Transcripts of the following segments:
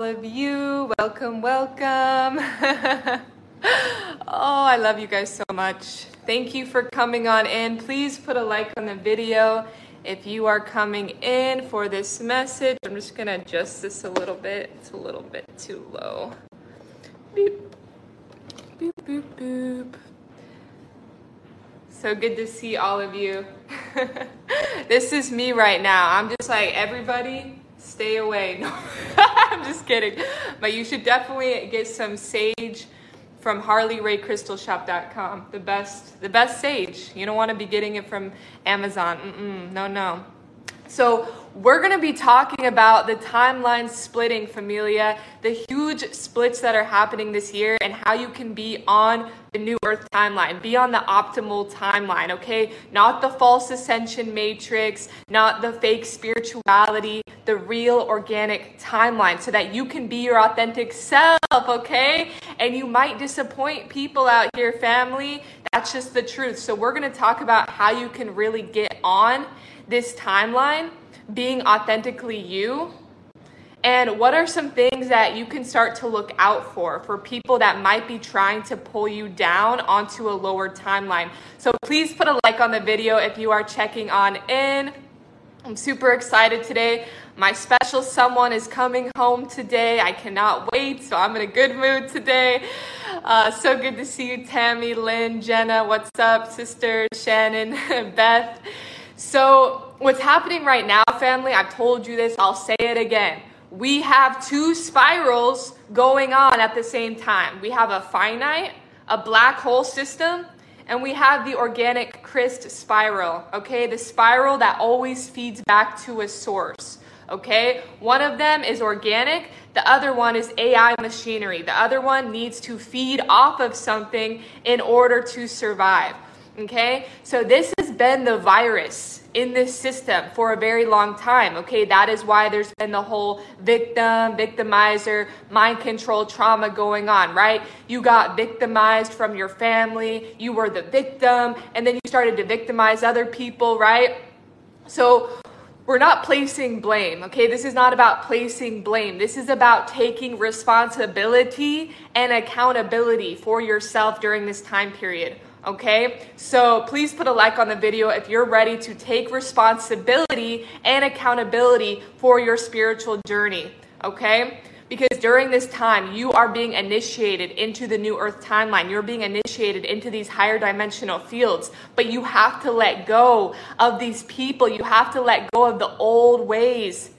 of you. Welcome, welcome. oh, I love you guys so much. Thank you for coming on in. Please put a like on the video if you are coming in for this message. I'm just going to adjust this a little bit. It's a little bit too low. Boop, boop, boop, boop. So good to see all of you. this is me right now. I'm just like, everybody, stay away. No, I'm just kidding. But you should definitely get some sage from harleyraycrystalshop.com. The best, the best sage. You don't want to be getting it from Amazon. Mm-mm, no, no. So, we're going to be talking about the timeline splitting, familia, the huge splits that are happening this year, and how you can be on the new Earth timeline, be on the optimal timeline, okay? Not the false ascension matrix, not the fake spirituality, the real organic timeline, so that you can be your authentic self, okay? And you might disappoint people out here, family. That's just the truth. So, we're going to talk about how you can really get on this timeline, being authentically you, and what are some things that you can start to look out for for people that might be trying to pull you down onto a lower timeline? So please put a like on the video if you are checking on in. I'm super excited today. My special someone is coming home today. I cannot wait, so I'm in a good mood today. Uh, so good to see you, Tammy, Lynn, Jenna. What's up, sister Shannon, Beth? So, what's happening right now, family, I've told you this, I'll say it again. We have two spirals going on at the same time. We have a finite, a black hole system, and we have the organic Christ spiral, okay? The spiral that always feeds back to a source, okay? One of them is organic, the other one is AI machinery. The other one needs to feed off of something in order to survive. Okay, so this has been the virus in this system for a very long time. Okay, that is why there's been the whole victim, victimizer, mind control trauma going on, right? You got victimized from your family, you were the victim, and then you started to victimize other people, right? So we're not placing blame, okay? This is not about placing blame. This is about taking responsibility and accountability for yourself during this time period. Okay, so please put a like on the video if you're ready to take responsibility and accountability for your spiritual journey. Okay, because during this time, you are being initiated into the new earth timeline. You're being initiated into these higher dimensional fields, but you have to let go of these people. You have to let go of the old ways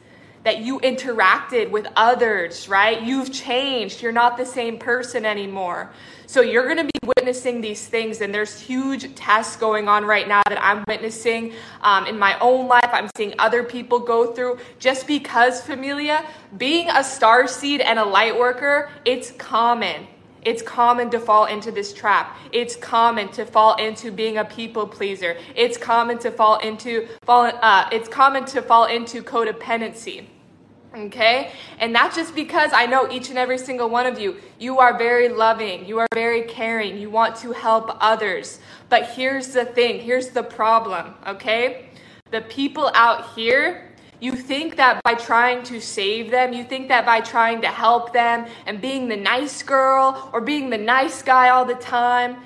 that you interacted with others, right? You've changed. You're not the same person anymore. So you're going to be witnessing these things, and there's huge tests going on right now that I'm witnessing um, in my own life. I'm seeing other people go through. Just because, familia, being a star seed and a light worker, it's common. It's common to fall into this trap. It's common to fall into being a people pleaser. It's common to fall into fall. Uh, it's common to fall into codependency. Okay? And that's just because I know each and every single one of you, you are very loving, you are very caring, you want to help others. But here's the thing here's the problem, okay? The people out here, you think that by trying to save them, you think that by trying to help them and being the nice girl or being the nice guy all the time,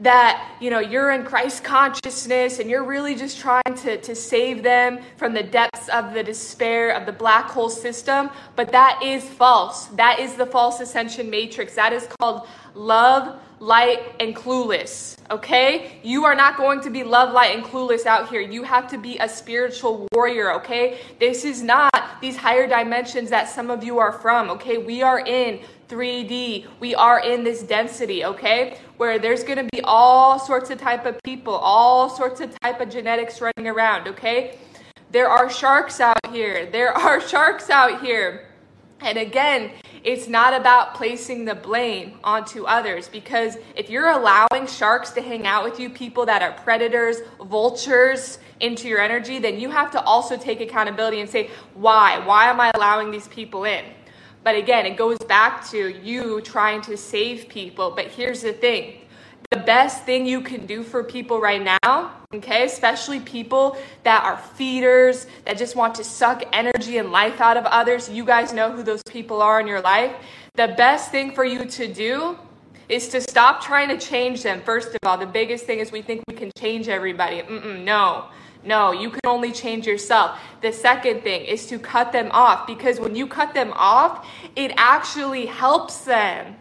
that you know you're in christ consciousness and you're really just trying to, to save them from the depths of the despair of the black hole system. But that is false. That is the false ascension matrix. That is called love light and clueless okay? You are not going to be love light and clueless out here. You have to be a spiritual warrior okay? This is not these higher dimensions that some of you are from okay? We are in 3D. We are in this density, okay? Where there's going to be all sorts of type of people, all sorts of type of genetics running around, okay? There are sharks out here. There are sharks out here. And again, it's not about placing the blame onto others because if you're allowing sharks to hang out with you, people that are predators, vultures into your energy, then you have to also take accountability and say, why? Why am I allowing these people in? But again, it goes back to you trying to save people. But here's the thing the best thing you can do for people right now, okay, especially people that are feeders, that just want to suck energy and life out of others, you guys know who those people are in your life. The best thing for you to do is to stop trying to change them. First of all, the biggest thing is we think we can change everybody. Mm-mm, no. No, you can only change yourself. The second thing is to cut them off because when you cut them off, it actually helps them.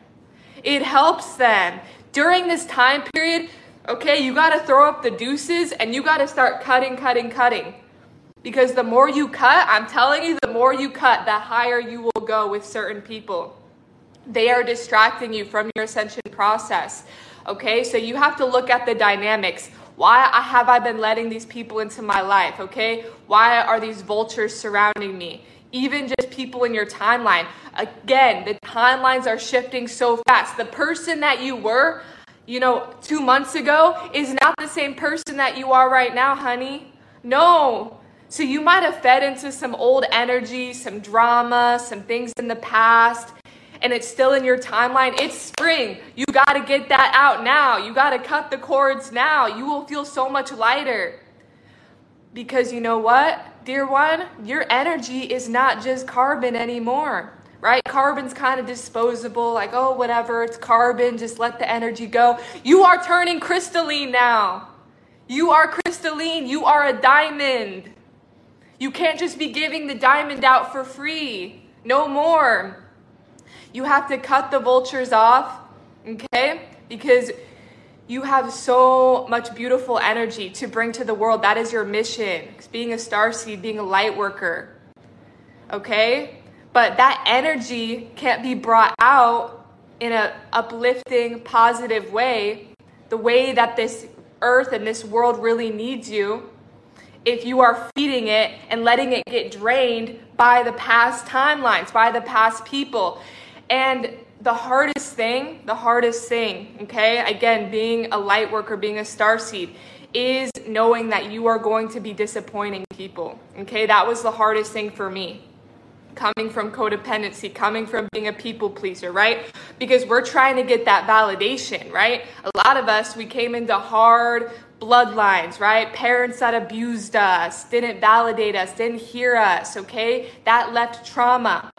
It helps them. During this time period, okay, you got to throw up the deuces and you got to start cutting, cutting, cutting. Because the more you cut, I'm telling you, the more you cut, the higher you will go with certain people. They are distracting you from your ascension process. Okay, so you have to look at the dynamics. Why have I been letting these people into my life? Okay, why are these vultures surrounding me? Even just people in your timeline. Again, the timelines are shifting so fast. The person that you were, you know, two months ago is not the same person that you are right now, honey. No. So you might have fed into some old energy, some drama, some things in the past and it's still in your timeline, it's spring. You got to get that out now. You got to cut the cords now. You will feel so much lighter. Because you know what, dear one? Your energy is not just carbon anymore, right? Carbon's kind of disposable, like, oh, whatever, it's carbon, just let the energy go. You are turning crystalline now. You are crystalline. You are a diamond. You can't just be giving the diamond out for free. No more. You have to cut the vultures off, okay? Because you have so much beautiful energy to bring to the world. That is your mission. Being a star seed, being a light worker. Okay? But that energy can't be brought out in an uplifting, positive way, the way that this earth and this world really needs you, if you are feeding it and letting it get drained by the past timelines, by the past people. And the hardest thing, the hardest thing, okay, again, being a light worker, being a star seed, is knowing that you are going to be disappointing people. Okay, that was the hardest thing for me. Coming from codependency, coming from being a people pleaser, right? Because we're trying to get that validation, right? A lot of us, we came into hard bloodlines, right? Parents that abused us, didn't validate us, didn't hear us, okay? That left trauma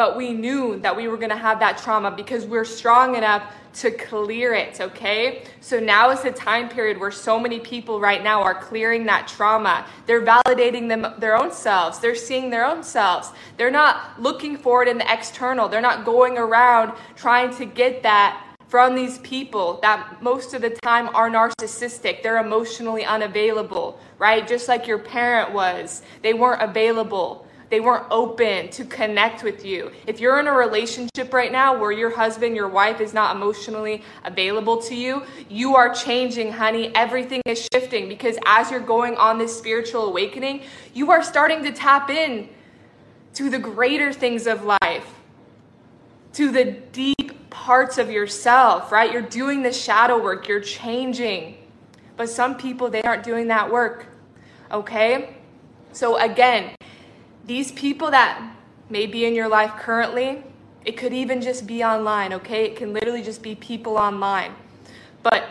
but we knew that we were going to have that trauma because we're strong enough to clear it, okay? So now is the time period where so many people right now are clearing that trauma. They're validating them their own selves. They're seeing their own selves. They're not looking for it in the external. They're not going around trying to get that from these people that most of the time are narcissistic. They're emotionally unavailable, right? Just like your parent was. They weren't available they weren't open to connect with you. If you're in a relationship right now where your husband, your wife is not emotionally available to you, you are changing, honey. Everything is shifting because as you're going on this spiritual awakening, you are starting to tap in to the greater things of life, to the deep parts of yourself, right? You're doing the shadow work, you're changing. But some people, they aren't doing that work, okay? So, again, these people that may be in your life currently, it could even just be online, okay? It can literally just be people online. But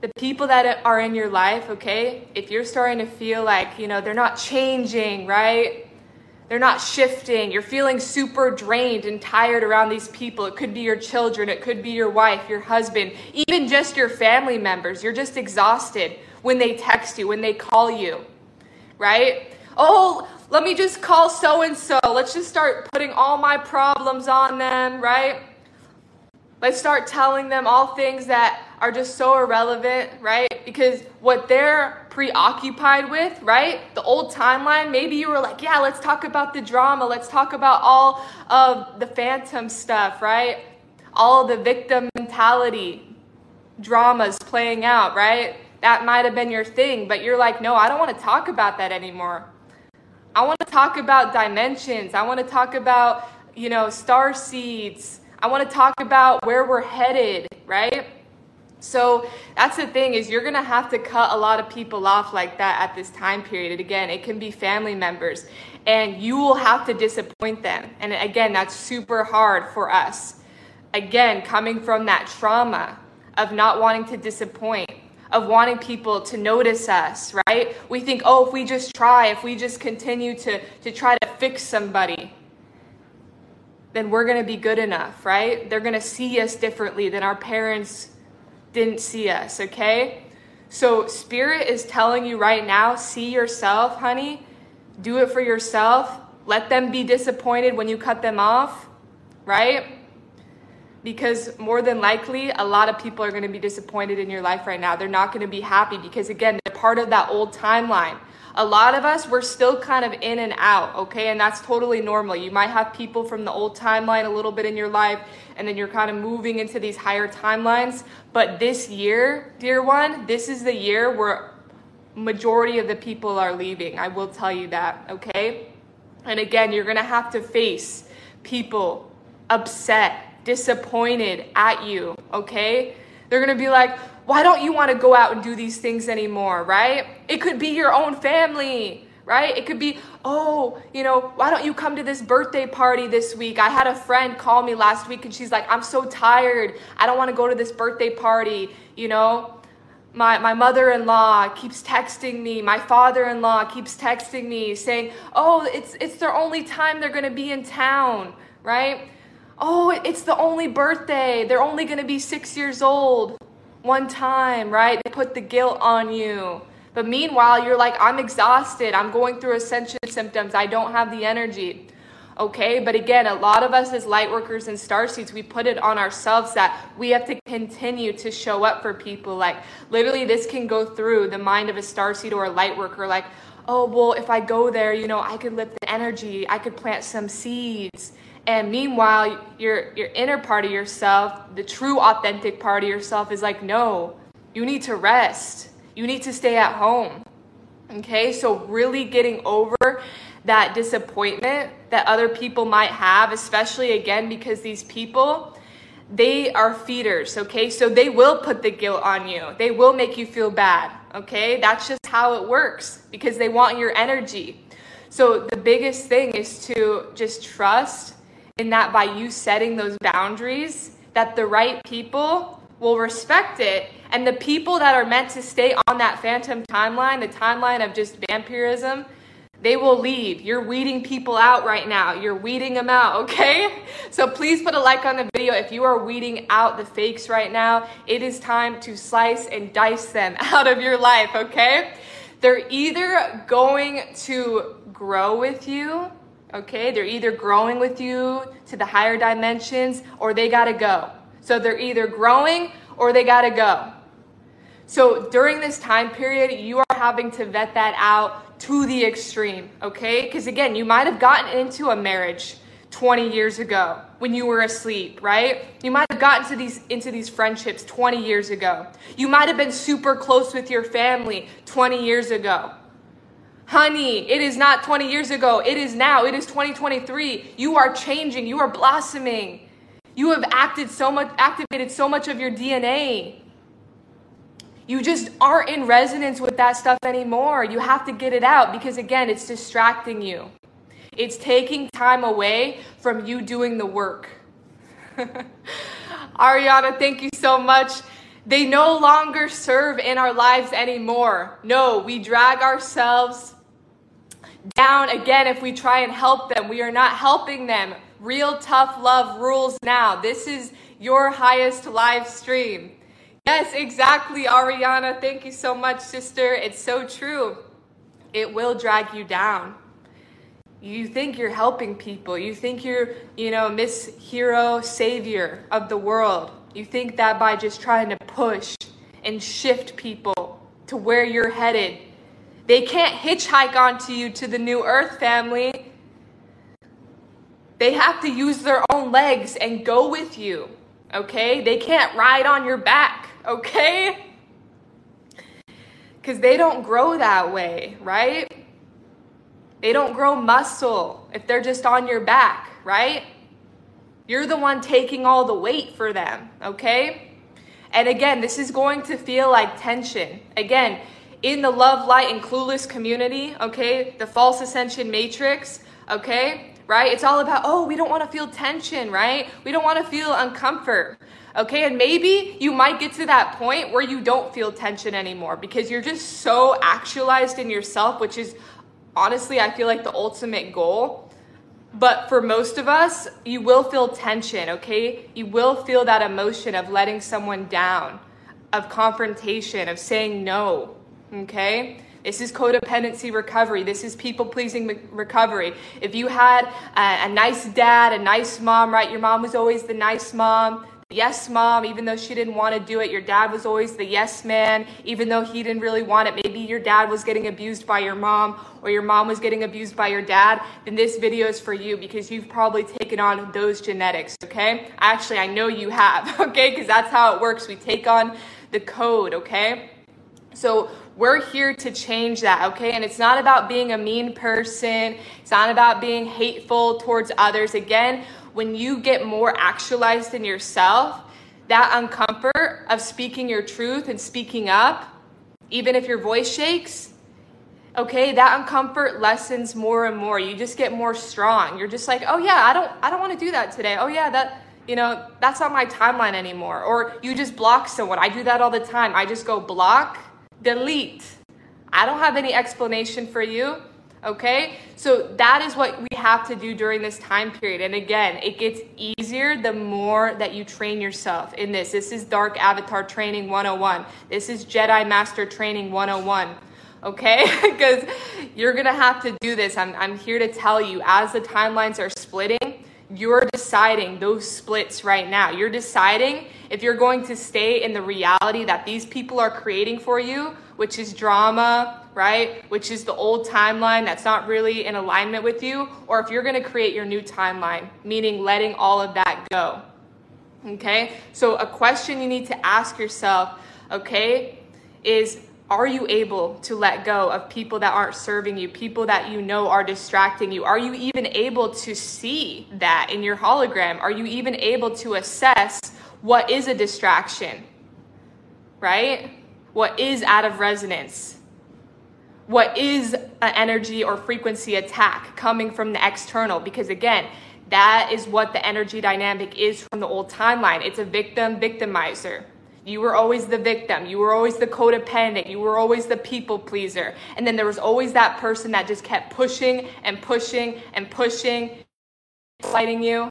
the people that are in your life, okay, if you're starting to feel like, you know, they're not changing, right? They're not shifting. You're feeling super drained and tired around these people. It could be your children, it could be your wife, your husband, even just your family members. You're just exhausted when they text you, when they call you, right? Oh, let me just call so and so. Let's just start putting all my problems on them, right? Let's start telling them all things that are just so irrelevant, right? Because what they're preoccupied with, right? The old timeline, maybe you were like, yeah, let's talk about the drama. Let's talk about all of the phantom stuff, right? All the victim mentality dramas playing out, right? That might have been your thing, but you're like, no, I don't want to talk about that anymore. I want to talk about dimensions. I want to talk about, you know, star seeds. I want to talk about where we're headed, right? So that's the thing is you're going to have to cut a lot of people off like that at this time period. And again, it can be family members and you will have to disappoint them. And again, that's super hard for us. Again, coming from that trauma. of not wanting to disappoint, of wanting people to notice us, right? We think, oh, if we just try, if we just continue to, to try to fix somebody, then we're going to be good enough, right? They're going to see us differently than our parents didn't see us, okay? So, Spirit is telling you right now see yourself, honey. Do it for yourself. Let them be disappointed when you cut them off, right? Because more than likely, a lot of people are going to be disappointed in your life right now. They're not going to be happy because, again, they're part of that old timeline. A lot of us, we're still kind of in and out, okay? And that's totally normal. You might have people from the old timeline a little bit in your life, and then you're kind of moving into these higher timelines. But this year, dear one, this is the year where majority of the people are leaving. I will tell you that, okay? And again, you're gonna have to face people upset, disappointed at you, okay? They're gonna be like, why don't you want to go out and do these things anymore, right? It could be your own family, right? It could be, oh, you know, why don't you come to this birthday party this week? I had a friend call me last week and she's like, I'm so tired. I don't want to go to this birthday party, you know? My, my mother-in-law keeps texting me my father-in-law keeps texting me saying oh it's it's their only time they're going to be in town right oh it's the only birthday they're only going to be six years old one time, right? They put the guilt on you. But meanwhile, you're like, I'm exhausted. I'm going through ascension symptoms. I don't have the energy. Okay, but again, a lot of us as light workers and star seeds, we put it on ourselves that we have to continue to show up for people. Like, literally, this can go through the mind of a star seed or a light worker. Like, oh, well, if I go there, you know, I could lift the energy, I could plant some seeds. And meanwhile, your your inner part of yourself, the true authentic part of yourself is like, no, you need to rest. You need to stay at home. Okay? So really getting over that disappointment that other people might have, especially again because these people they are feeders, okay? So they will put the guilt on you. They will make you feel bad, okay? That's just how it works because they want your energy. So the biggest thing is to just trust in that by you setting those boundaries, that the right people will respect it. And the people that are meant to stay on that phantom timeline, the timeline of just vampirism, they will leave. You're weeding people out right now. You're weeding them out, okay? So please put a like on the video if you are weeding out the fakes right now. It is time to slice and dice them out of your life, okay? They're either going to grow with you Okay, they're either growing with you to the higher dimensions or they gotta go. So they're either growing or they gotta go. So during this time period, you are having to vet that out to the extreme, okay? Because again, you might have gotten into a marriage 20 years ago when you were asleep, right? You might have gotten to these into these friendships 20 years ago. You might have been super close with your family 20 years ago. Honey, it is not 20 years ago. It is now. It is 2023. You are changing. You are blossoming. You have acted so much, activated so much of your DNA. You just aren't in resonance with that stuff anymore. You have to get it out because, again, it's distracting you. It's taking time away from you doing the work. Ariana, thank you so much. They no longer serve in our lives anymore. No, we drag ourselves down again if we try and help them. We are not helping them. Real tough love rules now. This is your highest live stream. Yes, exactly, Ariana. Thank you so much, sister. It's so true. It will drag you down. You think you're helping people. You think you're, you know, Miss Hero Savior of the world. You think that by just trying to push and shift people to where you're headed, they can't hitchhike onto you to the new earth family. They have to use their own legs and go with you, okay? They can't ride on your back, okay? Because they don't grow that way, right? They don't grow muscle if they're just on your back, right? You're the one taking all the weight for them, okay? And again, this is going to feel like tension. Again, in the love, light, and clueless community, okay, the false ascension matrix, okay, right? It's all about, oh, we don't want to feel tension, right? We don't want to feel uncomfort. Okay, and maybe you might get to that point where you don't feel tension anymore because you're just so actualized in yourself, which is honestly, I feel like the ultimate goal. But for most of us, you will feel tension, okay? You will feel that emotion of letting someone down, of confrontation, of saying no, okay? This is codependency recovery. This is people pleasing recovery. If you had a, a, nice dad, a nice mom, right? Your mom was always the nice mom, yes mom, even though she didn't want to do it. Your dad was always the yes man, even though he didn't really want it. Maybe your dad was getting abused by your mom or your mom was getting abused by your dad. Then this video is for you because you've probably taken on those genetics, okay? Actually, I know you have, okay? Because that's how it works. We take on the code, okay? So we're here to change that, okay? And it's not about being a mean person. It's not about being hateful towards others. Again, when you get more actualized in yourself, that uncomfort of speaking your truth and speaking up, even if your voice shakes, okay, that uncomfort lessens more and more. You just get more strong. You're just like, "Oh yeah, I don't I don't want to do that today. Oh yeah, that you know, that's not my timeline anymore." Or you just block someone. I do that all the time. I just go block, delete. I don't have any explanation for you. Okay? So that is what we have to do during this time period. And again, it gets easier the more that you train yourself in this. This is Dark Avatar Training 101. This is Jedi Master Training 101. Okay? because you're to have to do this. I'm, I'm here to tell you as the timelines are splitting, you're deciding those splits right now. You're deciding if you're going to stay in the reality that these people are creating for you, which is drama, right? Which is the old timeline that's not really in alignment with you, or if you're going to create your new timeline, meaning letting all of that go. Okay? So, a question you need to ask yourself, okay, is are you able to let go of people that aren't serving you, people that you know are distracting you? Are you even able to see that in your hologram? Are you even able to assess what is a distraction? Right? What is out of resonance? What is an energy or frequency attack coming from the external? Because again, that is what the energy dynamic is from the old timeline. It's a victim victimizer. You were always the victim. You were always the codependent. You were always the people pleaser. And then there was always that person that just kept pushing and pushing and pushing, fighting you.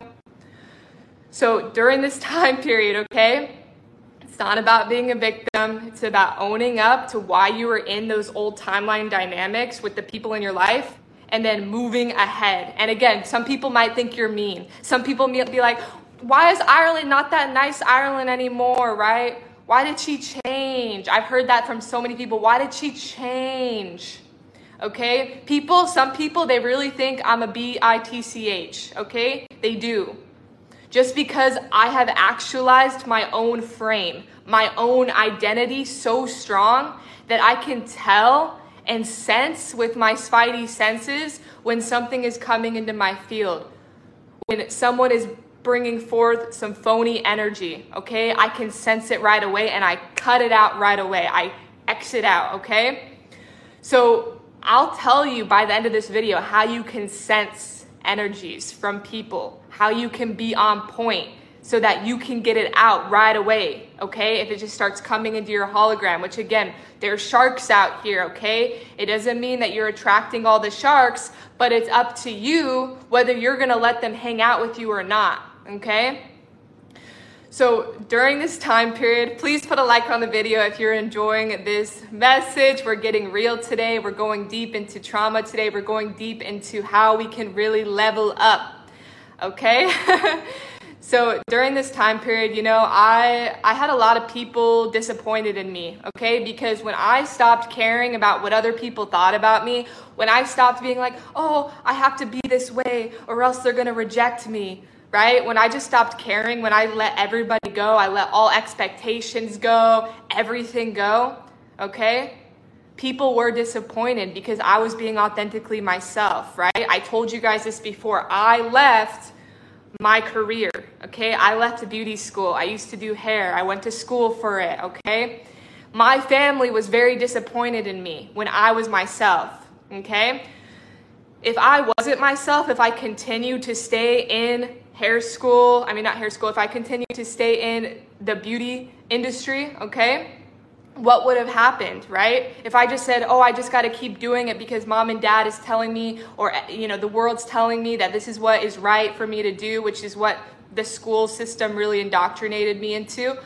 So during this time period, okay, it's not about being a victim. It's about owning up to why you were in those old timeline dynamics with the people in your life and then moving ahead. And again, some people might think you're mean. Some people might be like, why is Ireland not that nice Ireland anymore, right? Why did she change? I've heard that from so many people. Why did she change? Okay? People, some people, they really think I'm a B I T C H, okay? They do. Just because I have actualized my own frame, my own identity so strong that I can tell and sense with my spidey senses when something is coming into my field. When someone is bringing forth some phony energy, okay? I can sense it right away and I cut it out right away. I exit out, okay? So I'll tell you by the end of this video how you can sense energies from people, how you can be on point so that you can get it out right away, okay? If it just starts coming into your hologram, which again, there's sharks out here, okay? It doesn't mean that you're attracting all the sharks, but it's up to you whether you're gonna let them hang out with you or not okay? So during this time period, please put a like on the video if you're enjoying this message. We're getting real today. We're going deep into trauma today. We're going deep into how we can really level up. Okay? so during this time period, you know, I I had a lot of people disappointed in me, okay? Because when I stopped caring about what other people thought about me, when I stopped being like, "Oh, I have to be this way or else they're going to reject me." Right? When I just stopped caring, when I let everybody go, I let all expectations go, everything go, okay? People were disappointed because I was being authentically myself, right? I told you guys this before. I left my career, okay? I left beauty school. I used to do hair. I went to school for it, okay? My family was very disappointed in me when I was myself, okay? if I wasn't myself, if I continued to stay in hair school, I mean, not hair school, if I continued to stay in the beauty industry, okay, what would have happened, right? If I just said, oh, I just got to keep doing it because mom and dad is telling me, or, you know, the world's telling me that this is what is right for me to do, which is what the school system really indoctrinated me into.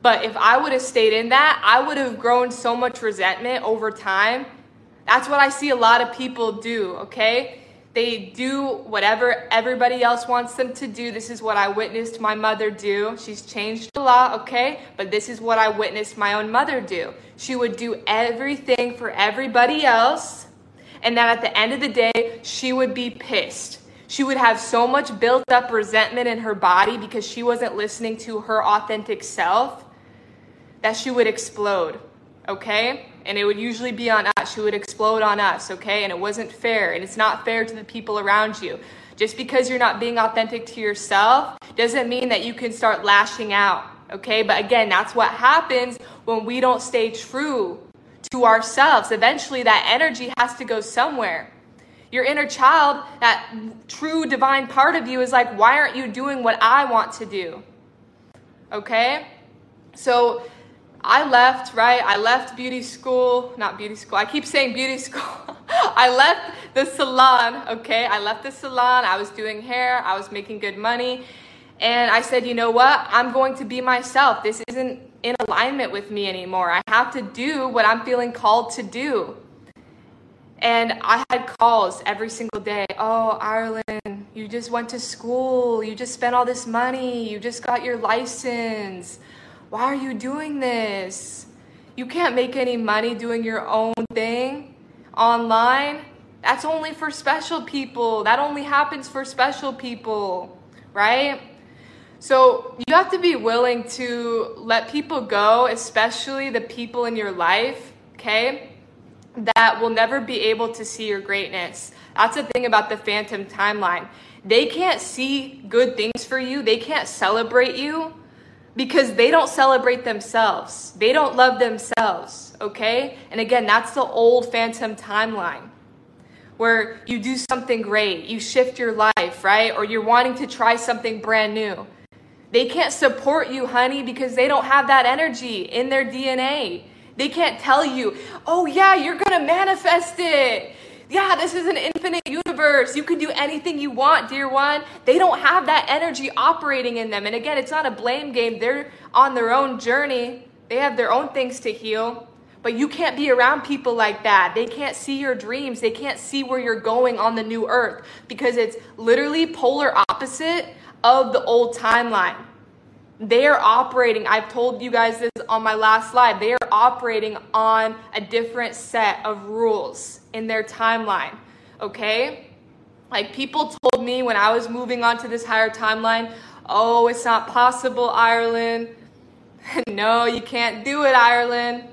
But if I would have stayed in that, I would have grown so much resentment over time that's what I see a lot of people do, okay? They do whatever everybody else wants them to do. This is what I witnessed my mother do. She's changed a lot, okay? But this is what I witnessed my own mother do. She would do everything for everybody else, and then at the end of the day, she would be pissed. She would have so much built up resentment in her body because she wasn't listening to her authentic self that she would explode, okay? And it would usually be on us. She would explode on us, okay? And it wasn't fair, and it's not fair to the people around you. Just because you're not being authentic to yourself doesn't mean that you can start lashing out, okay? But again, that's what happens when we don't stay true to ourselves. Eventually, that energy has to go somewhere. Your inner child, that true divine part of you, is like, why aren't you doing what I want to do? Okay? So, I left, right? I left beauty school, not beauty school. I keep saying beauty school. I left the salon, okay? I left the salon. I was doing hair, I was making good money. And I said, you know what? I'm going to be myself. This isn't in alignment with me anymore. I have to do what I'm feeling called to do. And I had calls every single day. Oh, Ireland, you just went to school. You just spent all this money. You just got your license. Why are you doing this? You can't make any money doing your own thing online. That's only for special people. That only happens for special people, right? So you have to be willing to let people go, especially the people in your life, okay? That will never be able to see your greatness. That's the thing about the phantom timeline. They can't see good things for you, they can't celebrate you because they don't celebrate themselves. They don't love themselves, okay? And again, that's the old phantom timeline where you do something great, you shift your life, right? Or you're wanting to try something brand new. They can't support you, honey, because they don't have that energy in their DNA. They can't tell you, oh, yeah, you're gonna manifest it yeah, this is an infinite universe. You can do anything you want, dear one. They don't have that energy operating in them. And again, it's not a blame game. They're on their own journey, they have their own things to heal. But you can't be around people like that. They can't see your dreams. They can't see where you're going on the new earth because it's literally polar opposite of the old timeline. They are operating, I've told you guys this on my last slide, they are operating on a different set of rules in their timeline, okay? Like people told me when I was moving on to this higher timeline, oh, it's not possible, Ireland. no, you can't do it, Ireland.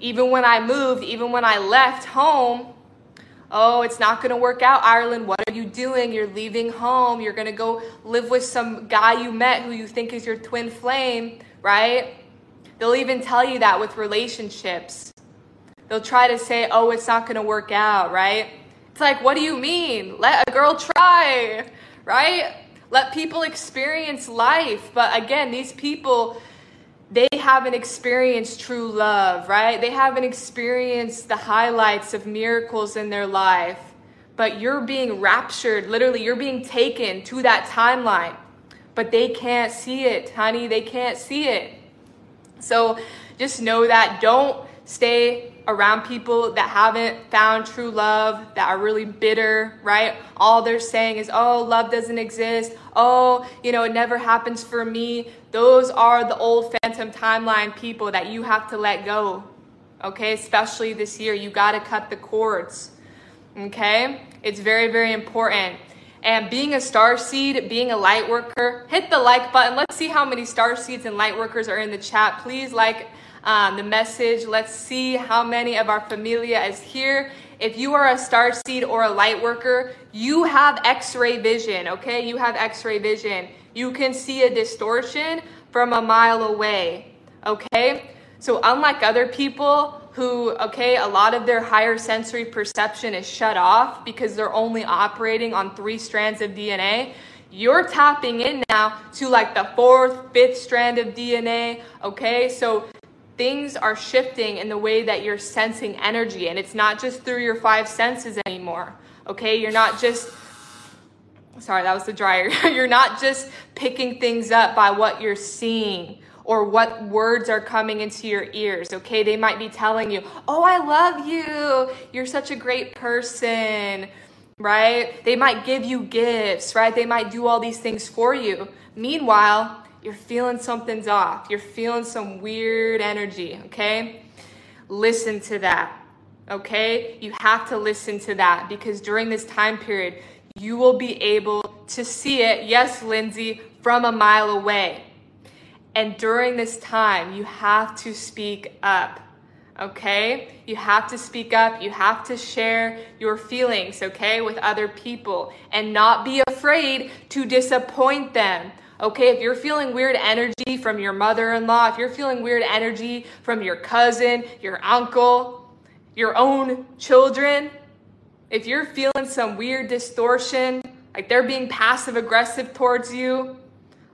Even when I moved, even when I left home, oh, it's not going to work out, Ireland. What are you doing? You're leaving home. You're going to go live with some guy you met who you think is your twin flame, right? They'll even tell you that with relationships. They'll try to say, oh, it's not going to work out, right? It's like, what do you mean? Let a girl try, right? Let people experience life. But again, these people, they haven't experienced true love, right? They haven't experienced the highlights of miracles in their life. But you're being raptured, literally, you're being taken to that timeline. But they can't see it, honey. They can't see it. So just know that. Don't stay around people that haven't found true love, that are really bitter, right? All they're saying is, oh, love doesn't exist. Oh, you know, it never happens for me. Those are the old phantom timeline people that you have to let go, okay? Especially this year, you got to cut the cords, okay? It's very, very important. And being a star seed, being a light worker, hit the like button. Let's see how many star seeds and light workers are in the chat. Please like um, the message. Let's see how many of our familia is here. If you are a star seed or a light worker, you have x ray vision, okay? You have x ray vision. You can see a distortion from a mile away, okay? So, unlike other people who, okay, a lot of their higher sensory perception is shut off because they're only operating on three strands of DNA. You're tapping in now to like the fourth, fifth strand of DNA, okay? So things are shifting in the way that you're sensing energy, and it's not just through your five senses anymore, okay? You're not just sorry, that was the dryer. you're not just picking things up by what you're seeing or what words are coming into your ears, okay? They might be telling you, oh, I love you. You're such a great person, right? They might give you gifts, right? They might do all these things for you. Meanwhile, you're feeling something's off. You're feeling some weird energy, okay? Listen to that, okay? You have to listen to that because during this time period, you will be able to see it, yes, Lindsay, from a mile away. And during this time, you have to speak up. Okay? You have to speak up. You have to share your feelings, okay, with other people and not be afraid to disappoint them. Okay, if you're feeling weird energy from your mother in law, if you're feeling weird energy from your cousin, your uncle, your own children, if you're feeling some weird distortion, like they're being passive aggressive towards you,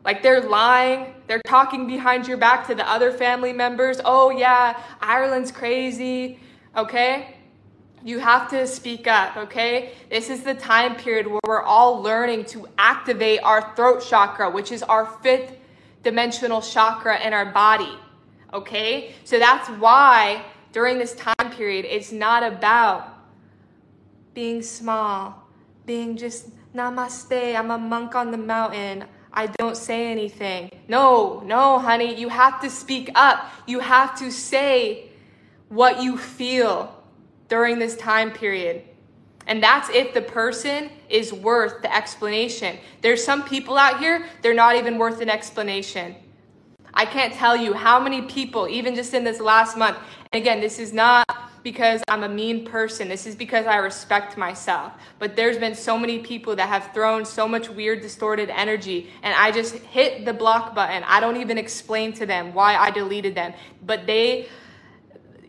like they're lying, they're talking behind your back to the other family members. Oh, yeah, Ireland's crazy. Okay? You have to speak up, okay? This is the time period where we're all learning to activate our throat chakra, which is our fifth dimensional chakra in our body, okay? So that's why during this time period, it's not about being small, being just namaste, I'm a monk on the mountain. I don't say anything. No, no, honey, you have to speak up. You have to say what you feel during this time period. And that's if the person is worth the explanation. There's some people out here, they're not even worth an explanation. I can't tell you how many people, even just in this last month, and again, this is not because I'm a mean person. This is because I respect myself. But there's been so many people that have thrown so much weird, distorted energy, and I just hit the block button. I don't even explain to them why I deleted them. But they,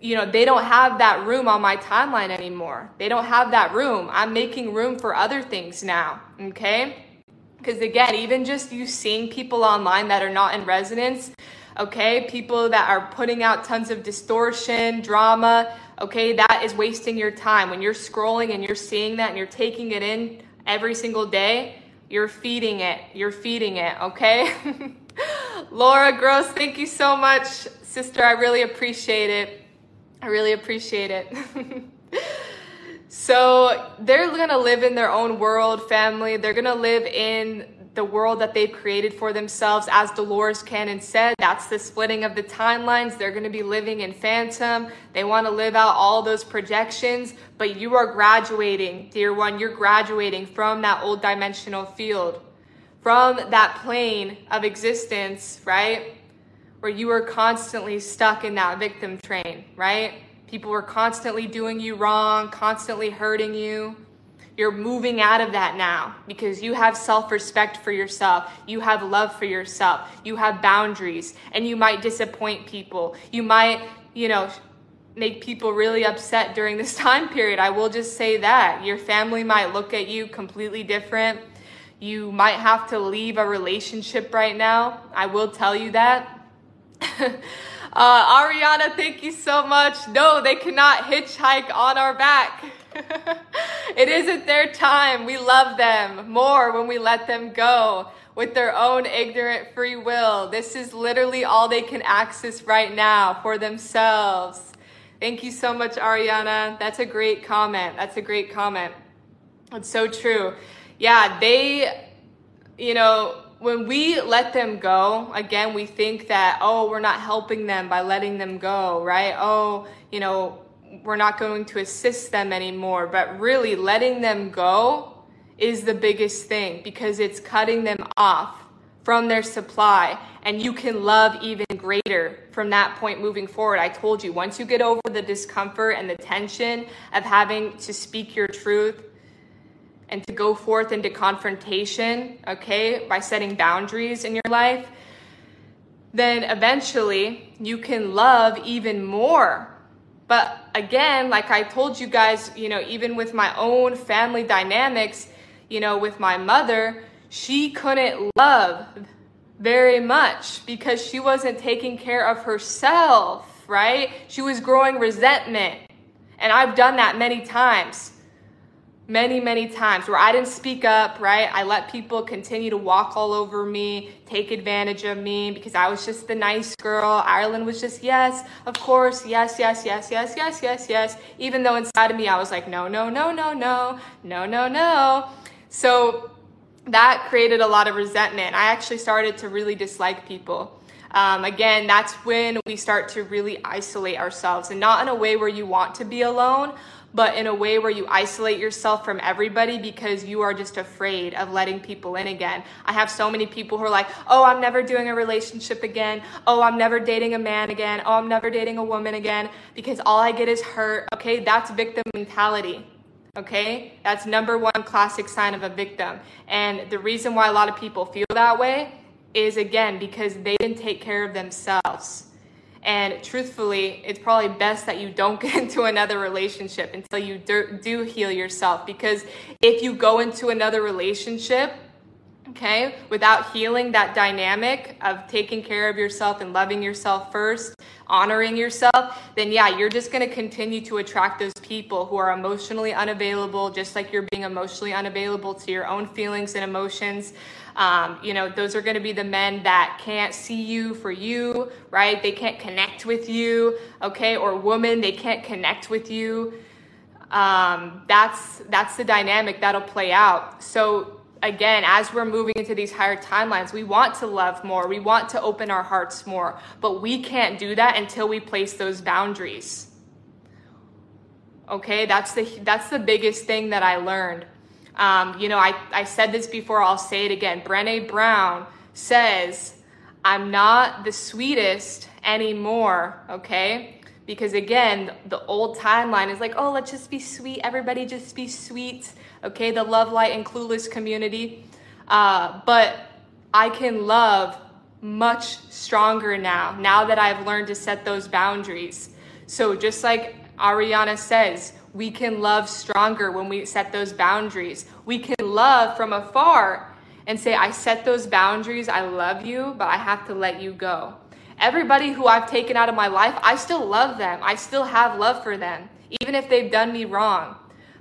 you know, they don't have that room on my timeline anymore. They don't have that room. I'm making room for other things now, okay? Because again, even just you seeing people online that are not in resonance, okay? People that are putting out tons of distortion, drama, okay? That is wasting your time. When you're scrolling and you're seeing that and you're taking it in every single day, you're feeding it. You're feeding it, okay? Laura Gross, thank you so much, sister. I really appreciate it. I really appreciate it. so they're gonna live in their own world, family. They're gonna live in the world that they've created for themselves. As Dolores Cannon said, that's the splitting of the timelines. They're going to be living in phantom. They want to live out all those projections, but you are graduating, dear one. You're graduating from that old dimensional field, from that plane of existence, right? Where you were constantly stuck in that victim train, right? People were constantly doing you wrong, constantly hurting you. You're moving out of that now because you have self respect for yourself. You have love for yourself. You have boundaries and you might disappoint people. You might, you know, make people really upset during this time period. I will just say that. Your family might look at you completely different. You might have to leave a relationship right now. I will tell you that. uh, Ariana, thank you so much. No, they cannot hitchhike on our back. it isn't their time. We love them more when we let them go with their own ignorant free will. This is literally all they can access right now for themselves. Thank you so much, Ariana. That's a great comment. That's a great comment. It's so true. Yeah, they, you know, when we let them go, again, we think that, oh, we're not helping them by letting them go, right? Oh, you know, we're not going to assist them anymore. But really, letting them go is the biggest thing because it's cutting them off from their supply and you can love even greater from that point moving forward. I told you, once you get over the discomfort and the tension of having to speak your truth and to go forth into confrontation, okay, by setting boundaries in your life, then eventually you can love even more But again, like I told you guys, you know, even with my own family dynamics, you know, with my mother, she couldn't love very much because she wasn't taking care of herself, right? She was growing resentment. And I've done that many times many, many times where I didn't speak up, right? I let people continue to walk all over me, take advantage of me because I was just the nice girl. Ireland was just, yes, of course, yes, yes, yes, yes, yes, yes, yes. Even though inside of me I was like, no, no, no, no, no, no, no, no. So that created a lot of resentment. I actually started to really dislike people. Um, again, that's when we start to really isolate ourselves and not in a way where you want to be alone, but in a way where you isolate yourself from everybody because you are just afraid of letting people in again. I have so many people who are like, oh, I'm never doing a relationship again. Oh, I'm never dating a man again. Oh, I'm never dating a woman again because all I get is hurt. Okay, that's victim mentality. Okay, that's number one classic sign of a victim. And the reason why a lot of people feel that way is again because they didn't take care of themselves. And truthfully, it's probably best that you don't get into another relationship until you do, heal yourself. Because if you go into another relationship, okay, without healing that dynamic of taking care of yourself and loving yourself first, honoring yourself, then yeah, you're just going to continue to attract those people who are emotionally unavailable, just like you're being emotionally unavailable to your own feelings and emotions. Um, you know, those are going to be the men that can't see you for you, right? They can't connect with you, okay? Or woman, they can't connect with you. Um, that's that's the dynamic that'll play out. So again, as we're moving into these higher timelines, we want to love more, we want to open our hearts more, but we can't do that until we place those boundaries. Okay, that's the that's the biggest thing that I learned. Um, you know, I, I said this before, I'll say it again. Brene Brown says, I'm not the sweetest anymore, okay? Because again, the old timeline is like, oh, let's just be sweet. Everybody just be sweet, okay? The love, light, and clueless community. Uh, but I can love much stronger now, now that I've learned to set those boundaries. So just like Ariana says, we can love stronger when we set those boundaries. We can love from afar and say, I set those boundaries, I love you, but I have to let you go. Everybody who I've taken out of my life, I still love them. I still have love for them, even if they've done me wrong.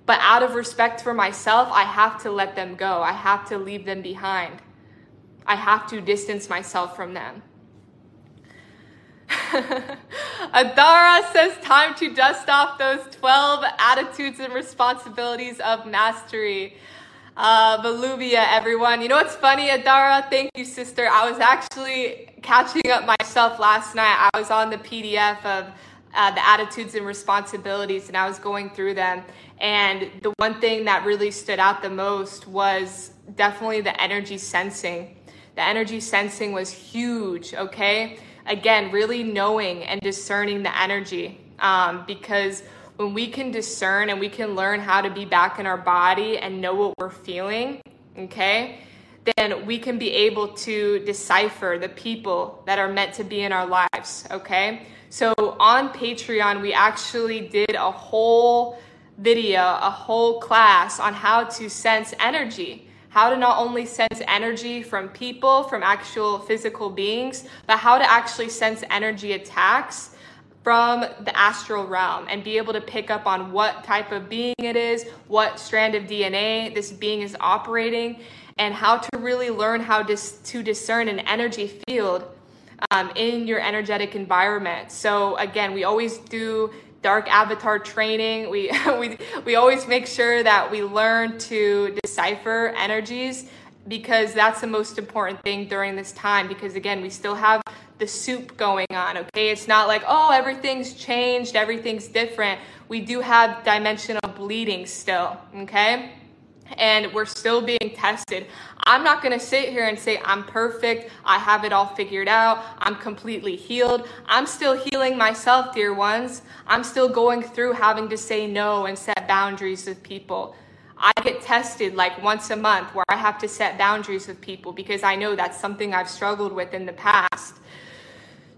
But out of respect for myself, I have to let them go. I have to leave them behind. I have to distance myself from them. Adara says, time to dust off those 12 attitudes and responsibilities of mastery. Uh, Voluvia, everyone. You know what's funny, Adara? Thank you, sister. I was actually catching up myself last night. I was on the PDF of uh, the attitudes and responsibilities, and I was going through them. And the one thing that really stood out the most was definitely the energy sensing. The energy sensing was huge, okay? Again, really knowing and discerning the energy. Um, because when we can discern and we can learn how to be back in our body and know what we're feeling, okay, then we can be able to decipher the people that are meant to be in our lives, okay? So on Patreon, we actually did a whole video, a whole class on how to sense energy how to not only sense energy from people, from actual physical beings, but how to actually sense energy attacks from the astral realm and be able to pick up on what type of being it is, what strand of DNA this being is operating, and how to really learn how to, to discern an energy field um, in your energetic environment. So, again, we always do dark avatar training. We, we, we always make sure that we learn to decipher energies because that's the most important thing during this time. Because again, we still have the soup going on, okay? It's not like, oh, everything's changed, everything's different. We do have dimensional bleeding still, okay? And we're still being tested. I'm not going to sit here and say I'm perfect. I have it all figured out. I'm completely healed. I'm still healing myself, dear ones. I'm still going through having to say no and set boundaries with people. I get tested like once a month where I have to set boundaries with people because I know that's something I've struggled with in the past.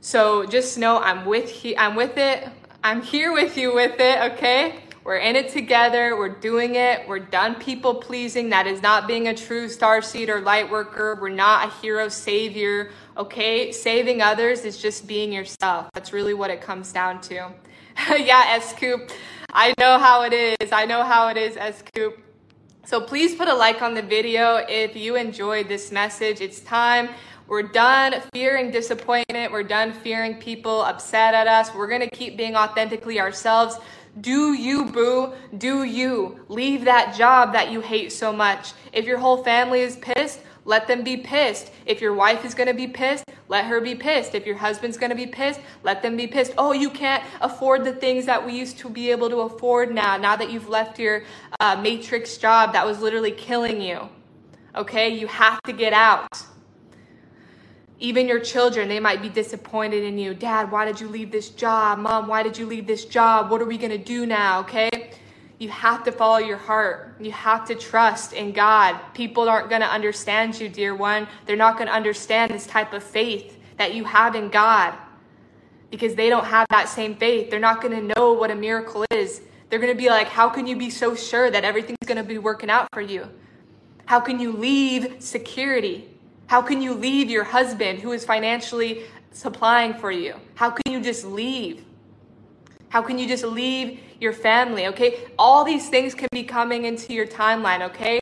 So just know I'm with he- I'm with it. I'm here with you with it, okay? We're in it together. We're doing it. We're done people pleasing. That is not being a true star seed or light worker. We're not a hero savior. Okay? Saving others is just being yourself. That's really what it comes down to. yeah, S Coop. I know how it is. I know how it is, S Coop. So please put a like on the video if you enjoyed this message. It's time. We're done fearing disappointment. We're done fearing people upset at us. We're going to keep being authentically ourselves. Do you, boo? Do you? Leave that job that you hate so much. If your whole family is pissed, let them be pissed. If your wife is going to be pissed, let her be pissed. If your husband's going to be pissed, let them be pissed. Oh, you can't afford the things that we used to be able to afford now, now that you've left your uh, matrix job that was literally killing you. Okay? You have to get out. Even your children, they might be disappointed in you. Dad, why did you leave this job? Mom, why did you leave this job? What are we going to do now? Okay? You have to follow your heart. You have to trust in God. People aren't going to understand you, dear one. They're not going to understand this type of faith that you have in God because they don't have that same faith. They're not going to know what a miracle is. They're going to be like, How can you be so sure that everything's going to be working out for you? How can you leave security? How can you leave your husband who is financially supplying for you? How can you just leave? How can you just leave your family? Okay, all these things can be coming into your timeline. Okay,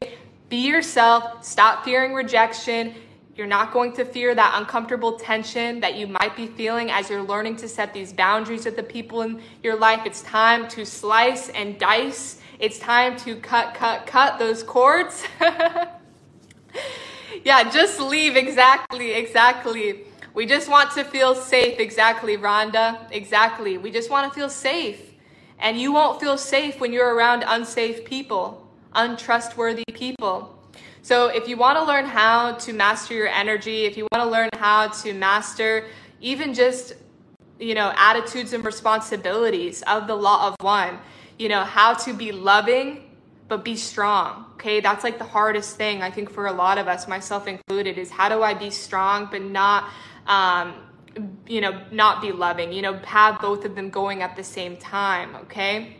be yourself, stop fearing rejection. You're not going to fear that uncomfortable tension that you might be feeling as you're learning to set these boundaries with the people in your life. It's time to slice and dice. It's time to cut, cut, cut those cords. yeah, just leave. Exactly, exactly. We just want to feel safe. Exactly, Rhonda. Exactly. We just want to feel safe. And you won't feel safe when you're around unsafe people, untrustworthy people. So, if you want to learn how to master your energy, if you want to learn how to master even just, you know, attitudes and responsibilities of the law of one, you know, how to be loving but be strong. Okay, that's like the hardest thing I think for a lot of us, myself included, is how do I be strong but not, um, you know, not be loving. You know, have both of them going at the same time. Okay.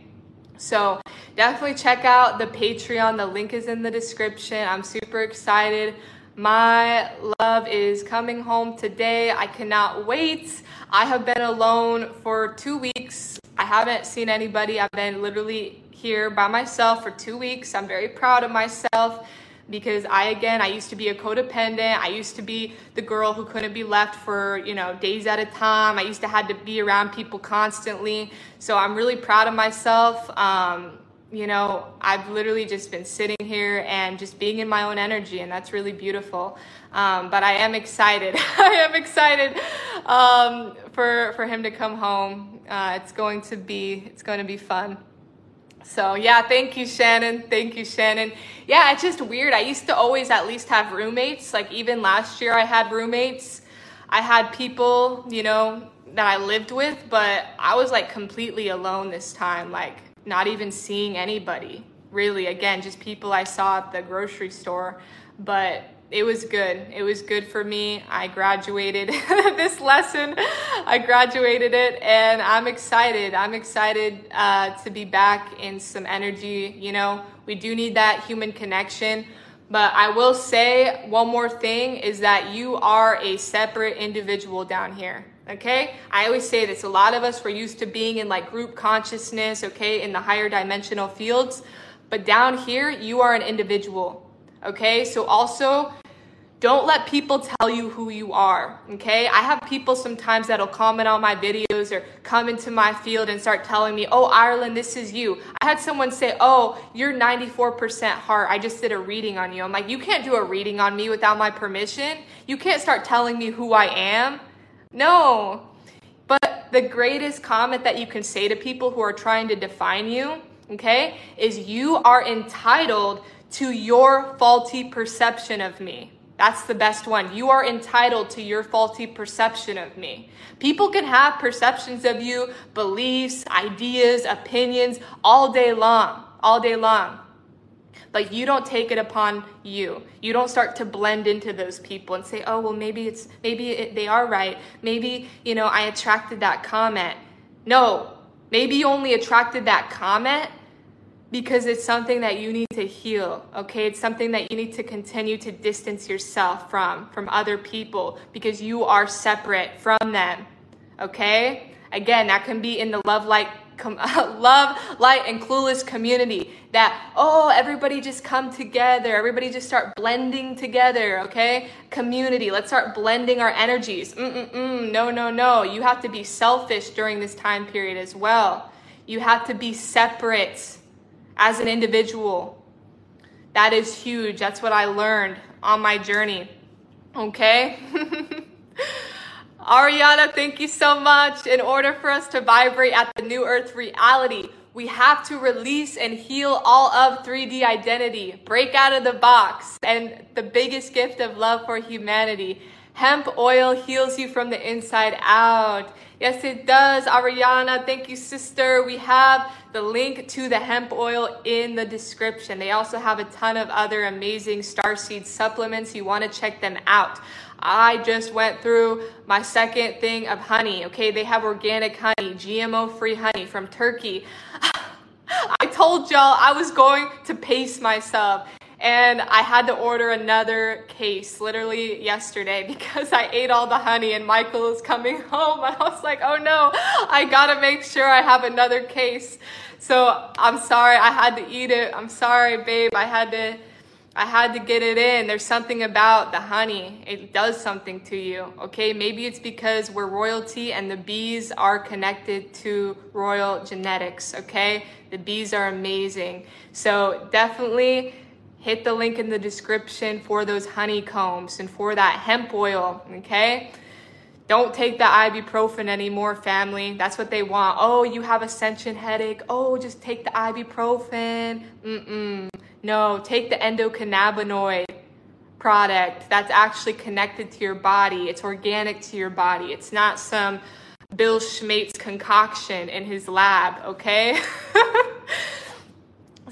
So definitely check out the Patreon. The link is in the description. I'm super excited. My love is coming home today. I cannot wait. I have been alone for two weeks. I haven't seen anybody. I've been literally here by myself for two weeks. I'm very proud of myself because I again I used to be a codependent. I used to be the girl who couldn't be left for, you know, days at a time. I used to had to be around people constantly. So I'm really proud of myself. Um, you know, I've literally just been sitting here and just being in my own energy, and that's really beautiful. Um, but I am excited. I am excited um, for for him to come home. Uh, it's going to be it's going to be fun. So yeah, thank you, Shannon. Thank you, Shannon. Yeah, it's just weird. I used to always at least have roommates. Like even last year, I had roommates. I had people, you know, that I lived with, but I was like completely alone this time. Like not even seeing anybody. Really, again, just people I saw at the grocery store. But it was good. It was good for me. I graduated this lesson. I graduated it, and I'm excited. I'm excited uh, to be back in some energy. You know, we do need that human connection. But I will say one more thing is that you are a separate individual down here. Okay? I always say this. A lot of us were used to being in like group consciousness, okay, in the higher dimensional fields. But down here, you are an individual. Okay? So also, don't let people tell you who you are, okay? I have people sometimes that'll comment on my videos or come into my field and start telling me, oh, Ireland, this is you. I had someone say, oh, you're 94% heart. I just did a reading on you. I'm like, you can't do a reading on me without my permission. You can't start telling me who I am. No. But the greatest comment that you can say to people who are trying to define you, okay, is you are entitled to your faulty perception of me. That's the best one. You are entitled to your faulty perception of me. People can have perceptions of you, beliefs, ideas, opinions all day long, all day long. But you don't take it upon you. You don't start to blend into those people and say, "Oh, well maybe it's maybe it, they are right. Maybe, you know, I attracted that comment." No. Maybe you only attracted that comment because it's something that you need to heal okay? It's something that you need to continue to distance yourself from from other people because you are separate from them okay? Again that can be in the love light love light and clueless community that oh everybody just come together everybody just start blending together okay? Community let's start blending our energies. Mm-mm-mm. no no no. You have to be selfish during this time period as well. You have to be separate as an individual. That is huge. That's what I learned on my journey. Okay? Ariana, thank you so much. In order for us to vibrate at the new earth reality, we have to release and heal all of 3D identity, break out of the box, and the biggest gift of love for humanity. Hemp oil heals you from the inside out. Yes, it does. Ariana, thank you, sister. We have the link to the hemp oil in the description. They also have a ton of other amazing starseed supplements. You want to check them out. I just went through my second thing of honey. Okay, they have organic honey, GMO free honey from Turkey. I told y'all I was going to pace myself and I had to order another case literally yesterday because I ate all the honey and Michael is coming home. I was like, oh no, I gotta make sure I have another case. So I'm sorry I had to eat it. I'm sorry, babe. I had to. I had to get it in. There's something about the honey. It does something to you. Okay, maybe it's because we're royalty and the bees are connected to royal genetics. Okay, the bees are amazing. So definitely hit the link in the description for those honeycombs and for that hemp oil, okay? Don't take the ibuprofen anymore, family. That's what they want. Oh, you have ascension headache. Oh, just take the ibuprofen. Mm-mm. No, take the endocannabinoid product that's actually connected to your body. It's organic to your body. It's not some Bill Schmates concoction in his lab, okay?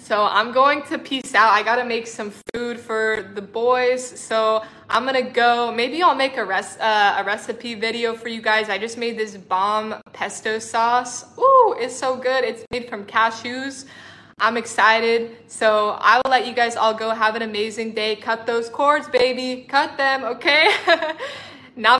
So I'm going to peace out. I gotta make some food for the boys. So I'm gonna go. Maybe I'll make a res- uh, a recipe video for you guys. I just made this bomb pesto sauce. Ooh, it's so good. It's made from cashews. I'm excited. So I will let you guys all go. Have an amazing day. Cut those cords, baby. Cut them, okay? now.